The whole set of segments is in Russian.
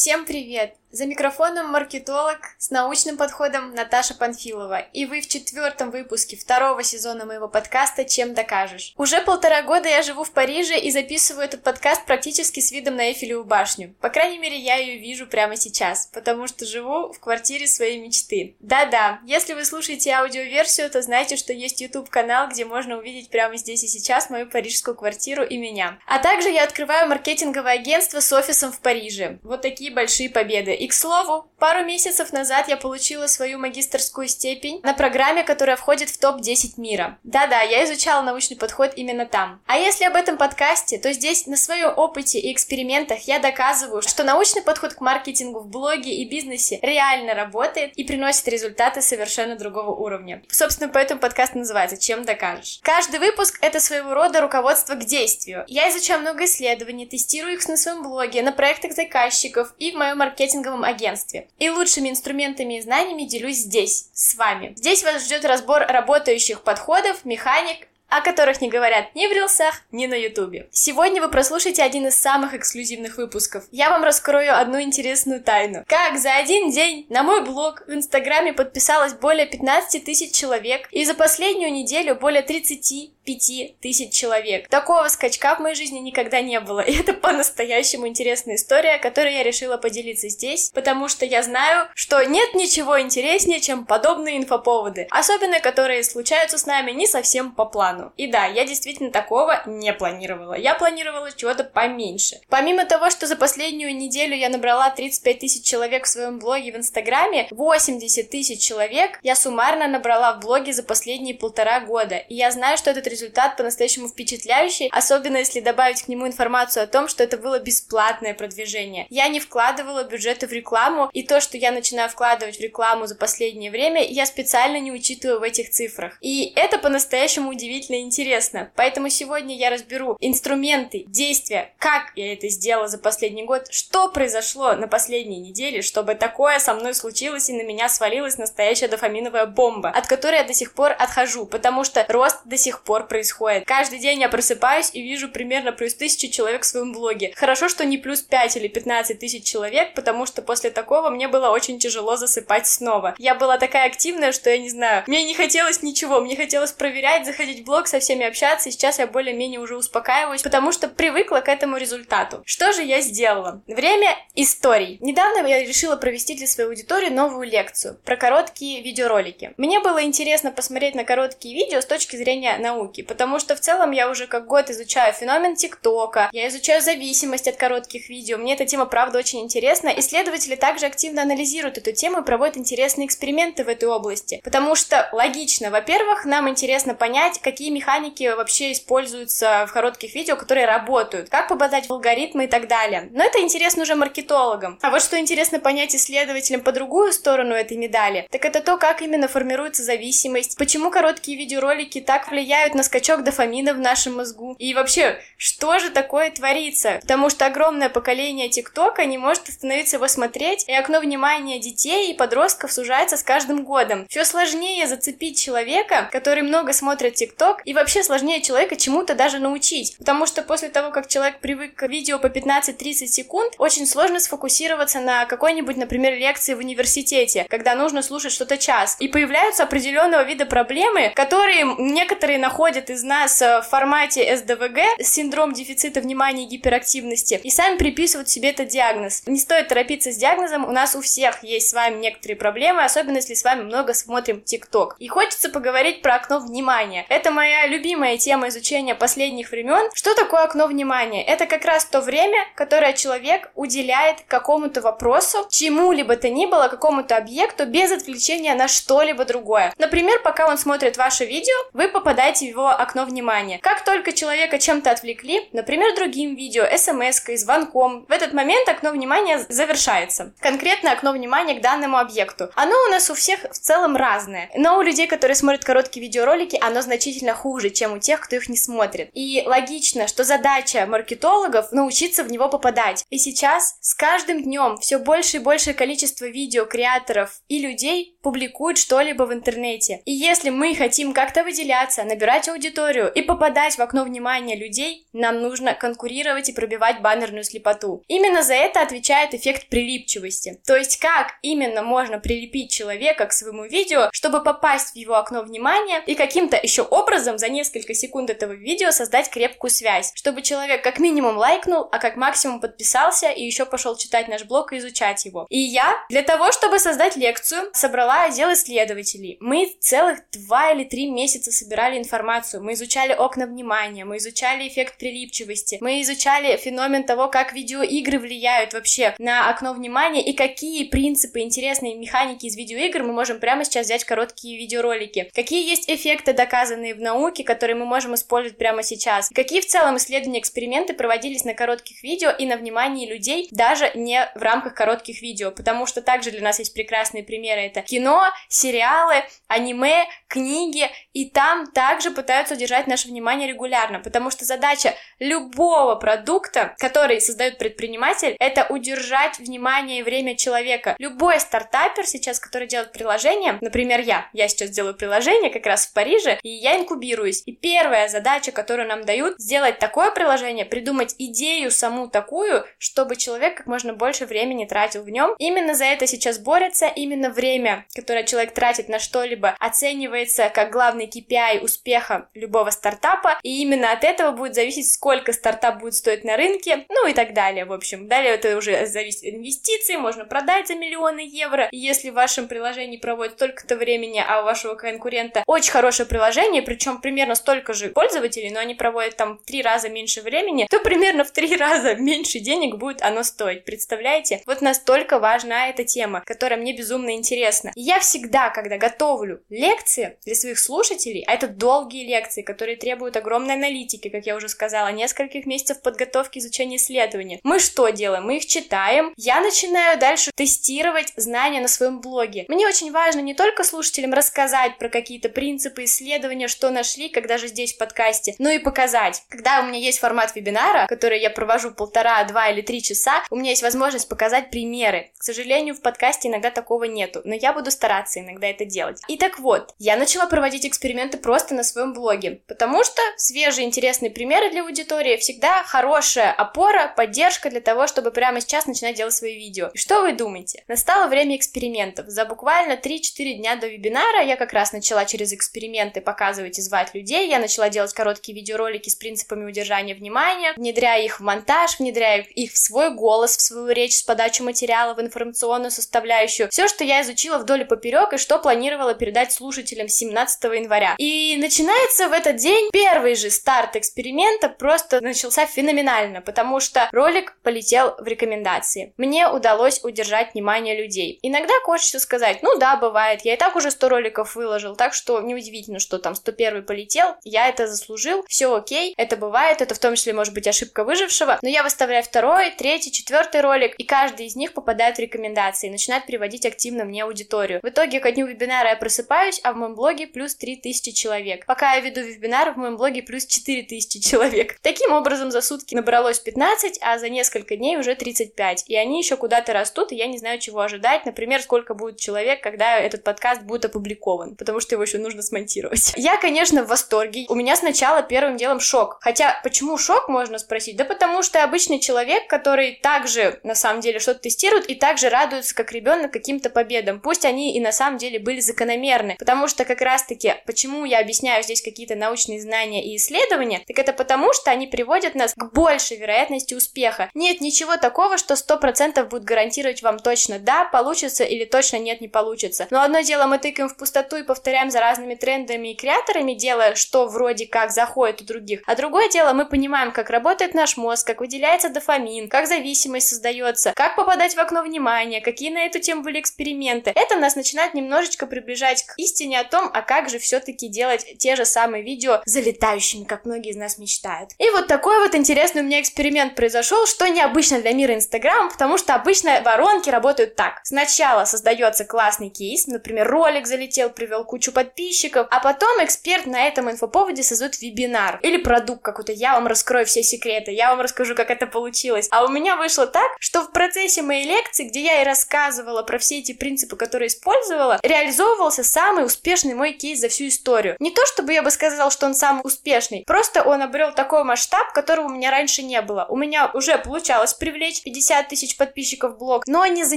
Всем привет! За микрофоном маркетолог с научным подходом Наташа Панфилова, и вы в четвертом выпуске второго сезона моего подкаста «Чем докажешь?». Уже полтора года я живу в Париже и записываю этот подкаст практически с видом на Эйфелеву башню. По крайней мере, я ее вижу прямо сейчас, потому что живу в квартире своей мечты. Да-да, если вы слушаете аудиоверсию, то знайте, что есть YouTube-канал, где можно увидеть прямо здесь и сейчас мою парижскую квартиру и меня. А также я открываю маркетинговое агентство с офисом в Париже. Вот такие большие победы. И, к слову, пару месяцев назад я получила свою магистрскую степень на программе, которая входит в топ-10 мира. Да-да, я изучала научный подход именно там. А если об этом подкасте, то здесь на своем опыте и экспериментах я доказываю, что научный подход к маркетингу в блоге и бизнесе реально работает и приносит результаты совершенно другого уровня. Собственно, поэтому подкаст называется «Чем докажешь?». Каждый выпуск — это своего рода руководство к действию. Я изучаю много исследований, тестирую их на своем блоге, на проектах заказчиков и в моем маркетинговом маркетинговом агентстве. И лучшими инструментами и знаниями делюсь здесь, с вами. Здесь вас ждет разбор работающих подходов, механик, о которых не говорят ни в рилсах, ни на ютубе. Сегодня вы прослушаете один из самых эксклюзивных выпусков. Я вам раскрою одну интересную тайну. Как за один день на мой блог в инстаграме подписалось более 15 тысяч человек, и за последнюю неделю более 30 5 тысяч человек. Такого скачка в моей жизни никогда не было, и это по-настоящему интересная история, которой я решила поделиться здесь, потому что я знаю, что нет ничего интереснее, чем подобные инфоповоды, особенно которые случаются с нами не совсем по плану. И да, я действительно такого не планировала. Я планировала чего-то поменьше. Помимо того, что за последнюю неделю я набрала 35 тысяч человек в своем блоге в Инстаграме, 80 тысяч человек я суммарно набрала в блоге за последние полтора года. И я знаю, что этот результат по-настоящему впечатляющий, особенно если добавить к нему информацию о том, что это было бесплатное продвижение. Я не вкладывала бюджеты в рекламу, и то, что я начинаю вкладывать в рекламу за последнее время, я специально не учитываю в этих цифрах. И это по-настоящему удивительно интересно. Поэтому сегодня я разберу инструменты, действия, как я это сделала за последний год, что произошло на последней неделе, чтобы такое со мной случилось и на меня свалилась настоящая дофаминовая бомба, от которой я до сих пор отхожу, потому что рост до сих пор пор происходит. Каждый день я просыпаюсь и вижу примерно плюс тысячу человек в своем блоге. Хорошо, что не плюс 5 или 15 тысяч человек, потому что после такого мне было очень тяжело засыпать снова. Я была такая активная, что я не знаю, мне не хотелось ничего, мне хотелось проверять, заходить в блог, со всеми общаться, и сейчас я более-менее уже успокаиваюсь, потому что привыкла к этому результату. Что же я сделала? Время историй. Недавно я решила провести для своей аудитории новую лекцию про короткие видеоролики. Мне было интересно посмотреть на короткие видео с точки зрения науки науки, потому что в целом я уже как год изучаю феномен ТикТока, я изучаю зависимость от коротких видео, мне эта тема правда очень интересна. Исследователи также активно анализируют эту тему и проводят интересные эксперименты в этой области, потому что логично, во-первых, нам интересно понять, какие механики вообще используются в коротких видео, которые работают, как попадать в алгоритмы и так далее. Но это интересно уже маркетологам. А вот что интересно понять исследователям по другую сторону этой медали, так это то, как именно формируется зависимость, почему короткие видеоролики так влияют на на скачок дофамина в нашем мозгу. И вообще, что же такое творится? Потому что огромное поколение ТикТока не может остановиться его смотреть, и окно внимания детей и подростков сужается с каждым годом. Все сложнее зацепить человека, который много смотрит ТикТок, и вообще сложнее человека чему-то даже научить. Потому что после того, как человек привык к видео по 15-30 секунд, очень сложно сформироваться на какой-нибудь, например, лекции в университете, когда нужно слушать что-то час. И появляются определенного вида проблемы, которые некоторые находят выводят из нас э, в формате СДВГ, синдром дефицита внимания и гиперактивности, и сами приписывают себе этот диагноз. Не стоит торопиться с диагнозом, у нас у всех есть с вами некоторые проблемы, особенно если с вами много смотрим ТикТок. И хочется поговорить про окно внимания. Это моя любимая тема изучения последних времен. Что такое окно внимания? Это как раз то время, которое человек уделяет какому-то вопросу, чему-либо то ни было, какому-то объекту, без отвлечения на что-либо другое. Например, пока он смотрит ваше видео, вы попадаете в его окно внимания. Как только человека чем-то отвлекли, например, другим видео, смс-кой, звонком, в этот момент окно внимания завершается. Конкретно окно внимания к данному объекту. Оно у нас у всех в целом разное. Но у людей, которые смотрят короткие видеоролики, оно значительно хуже, чем у тех, кто их не смотрит. И логично, что задача маркетологов научиться в него попадать. И сейчас с каждым днем все больше и большее количество видео креаторов и людей публикуют что-либо в интернете. И если мы хотим как-то выделяться, набирать аудиторию и попадать в окно внимания людей, нам нужно конкурировать и пробивать баннерную слепоту. Именно за это отвечает эффект прилипчивости. То есть как именно можно прилепить человека к своему видео, чтобы попасть в его окно внимания и каким-то еще образом за несколько секунд этого видео создать крепкую связь, чтобы человек как минимум лайкнул, а как максимум подписался и еще пошел читать наш блог и изучать его. И я для того, чтобы создать лекцию, собрала отдел исследователей. Мы целых два или три месяца собирали информацию, мы изучали окна внимания, мы изучали эффект прилипчивости, мы изучали феномен того, как видеоигры влияют вообще на окно внимания и какие принципы, интересные механики из видеоигр мы можем прямо сейчас взять короткие видеоролики. Какие есть эффекты, доказанные в науке, которые мы можем использовать прямо сейчас. Какие в целом исследования, эксперименты проводились на коротких видео и на внимании людей, даже не в рамках коротких видео, потому что также для нас есть прекрасные примеры. Это кино, сериалы, аниме, книги, и там также пытаются удержать наше внимание регулярно, потому что задача любого продукта, который создает предприниматель, это удержать внимание и время человека. Любой стартапер сейчас, который делает приложение, например, я, я сейчас делаю приложение как раз в Париже, и я инкубируюсь. И первая задача, которую нам дают, сделать такое приложение, придумать идею саму такую, чтобы человек как можно больше времени тратил в нем. Именно за это сейчас борется, именно время, которое человек тратит на что-либо, оценивается как главный KPI успеха любого стартапа, и именно от этого будет зависеть, сколько стартап будет стоить на рынке, ну и так далее, в общем. Далее это уже зависит от инвестиций, можно продать за миллионы евро, и если в вашем приложении проводит столько-то времени, а у вашего конкурента очень хорошее приложение, причем примерно столько же пользователей, но они проводят там в три раза меньше времени, то примерно в три раза меньше денег будет оно стоить. Представляете? Вот настолько важна эта тема, которая мне безумно интересна. И я всегда, когда готовлю лекции для своих слушателей, а это долгие лекции, которые требуют огромной аналитики, как я уже сказала, нескольких месяцев подготовки, изучения исследований. Мы что делаем? Мы их читаем. Я начинаю дальше тестировать знания на своем блоге. Мне очень важно не только слушателям рассказать про какие-то принципы исследования, что нашли, когда же здесь в подкасте, но и показать. Когда у меня есть формат вебинара, который я провожу полтора, два или три часа, у меня есть возможность показать примеры. К сожалению, в подкасте иногда такого нету, но я буду стараться иногда это делать. И так вот, я начала проводить эксперименты просто на своем блоге, потому что свежие интересные примеры для аудитории всегда хорошая опора, поддержка для того, чтобы прямо сейчас начинать делать свои видео. И что вы думаете? Настало время экспериментов. За буквально 3-4 дня до вебинара я как раз начала через эксперименты показывать и звать людей, я начала делать короткие видеоролики с принципами удержания внимания, внедряя их в монтаж, внедряя их в свой голос, в свою речь с подачу материала, в информационную составляющую. Все, что я изучила вдоль и поперек и что планировала передать слушателям 17 января. И начинается в этот день первый же старт эксперимента просто начался феноменально, потому что ролик полетел в рекомендации. Мне удалось удержать внимание людей. Иногда хочется сказать, ну да, бывает, я и так уже 100 роликов выложил, так что неудивительно, что там 101 полетел, я это заслужил, все окей, это бывает, это в том числе может быть ошибка выжившего, но я выставляю второй, третий, четвертый ролик, и каждый из них попадает в рекомендации, начинает приводить активно мне аудиторию. В итоге к дню вебинара я просыпаюсь, а в моем блоге плюс 3000 человек. Пока я веду вебинар, в моем блоге плюс 4000 человек. Таким образом, за сутки набралось 15, а за несколько дней уже 35. И они еще куда-то растут, и я не знаю, чего ожидать. Например, сколько будет человек, когда этот подкаст будет опубликован, потому что его еще нужно смонтировать. Я, конечно, в восторге. У меня сначала первым делом шок. Хотя, почему шок, можно спросить? Да потому что обычный человек, который также, на самом деле, что-то тестирует и также радуется, как ребенок, каким-то победам. Пусть они и на самом деле были закономерны. Потому что как раз-таки, почему я объясняю здесь какие-то научные знания и исследования, так это потому, что они приводят нас к большей вероятности успеха. Нет ничего такого, что 100% будет гарантировать вам точно да, получится или точно нет, не получится. Но одно дело мы тыкаем в пустоту и повторяем за разными трендами и креаторами, делая, что вроде как заходит у других. А другое дело мы понимаем, как работает наш мозг, как выделяется дофамин, как зависимость создается, как попадать в окно внимания, какие на эту тему были эксперименты. Это нас начинает немножечко приближать к истине о том, а как же все-таки делать те же самые видео залетающими, как многие из нас мечтают. И вот такой вот интересный у меня эксперимент произошел, что необычно для мира Инстаграм, потому что обычно воронки работают так. Сначала создается классный кейс, например, ролик залетел, привел кучу подписчиков, а потом эксперт на этом инфоповоде создает вебинар или продукт какой-то. Я вам раскрою все секреты, я вам расскажу, как это получилось. А у меня вышло так, что в процессе моей лекции, где я и рассказывала про все эти принципы, которые использовала, реализовывался самый успешный мой кейс за всю историю. Не то, чтобы я я бы сказала, что он самый успешный. Просто он обрел такой масштаб, которого у меня раньше не было. У меня уже получалось привлечь 50 тысяч подписчиков в блог, но не за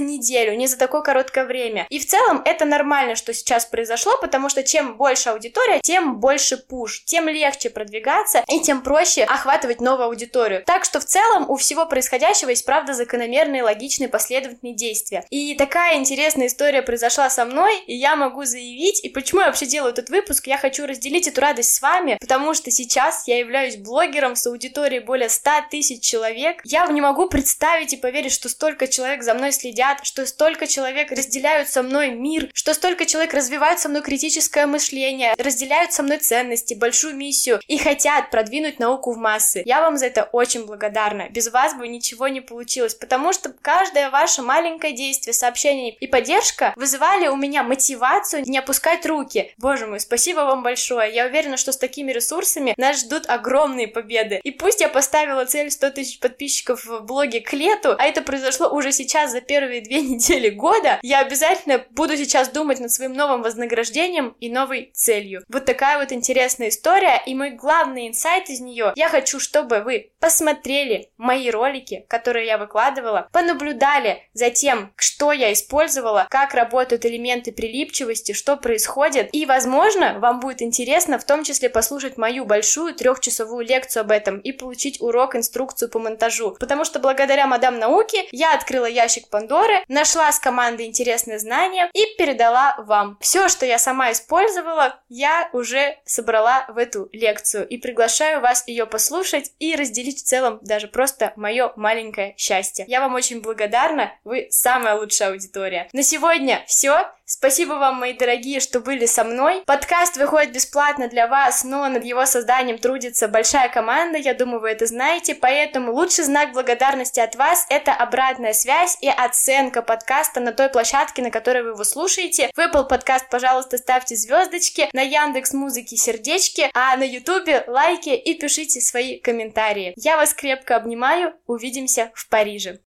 неделю, не за такое короткое время. И в целом это нормально, что сейчас произошло, потому что чем больше аудитория, тем больше пуш, тем легче продвигаться и тем проще охватывать новую аудиторию. Так что в целом у всего происходящего есть, правда, закономерные, логичные, последовательные действия. И такая интересная история произошла со мной, и я могу заявить, и почему я вообще делаю этот выпуск, я хочу разделить эту радость с вами, потому что сейчас я являюсь блогером с аудиторией более 100 тысяч человек. Я не могу представить и поверить, что столько человек за мной следят, что столько человек разделяют со мной мир, что столько человек развивают со мной критическое мышление, разделяют со мной ценности, большую миссию и хотят продвинуть науку в массы. Я вам за это очень благодарна. Без вас бы ничего не получилось, потому что каждое ваше маленькое действие, сообщение и поддержка вызывали у меня мотивацию не опускать руки. Боже мой, спасибо вам большое. Я уверена, что с такими ресурсами нас ждут огромные победы. И пусть я поставила цель 100 тысяч подписчиков в блоге к лету, а это произошло уже сейчас за первые две недели года, я обязательно буду сейчас думать над своим новым вознаграждением и новой целью. Вот такая вот интересная история, и мой главный инсайт из нее, я хочу, чтобы вы посмотрели мои ролики, которые я выкладывала, понаблюдали за тем, что я использовала, как работают элементы прилипчивости, что происходит, и, возможно, вам будет интересно в том числе послушать мою большую трехчасовую лекцию об этом и получить урок, инструкцию по монтажу, потому что благодаря мадам науки я открыла ящик Пандоры, нашла с командой интересные знания и передала вам. Все, что я сама использовала, я уже собрала в эту лекцию и приглашаю вас ее послушать и разделить в целом даже просто мое маленькое счастье. Я вам очень благодарна, вы самая лучшая аудитория. На сегодня все. Спасибо вам, мои дорогие, что были со мной. Подкаст выходит бесплатно для вас, но над его созданием трудится большая команда, я думаю, вы это знаете, поэтому лучший знак благодарности от вас — это обратная связь и оценка подкаста на той площадке, на которой вы его слушаете. В Apple подкаст, пожалуйста, ставьте звездочки, на Яндекс Музыке сердечки, а на Ютубе лайки и пишите свои комментарии. Я вас крепко обнимаю, увидимся в Париже.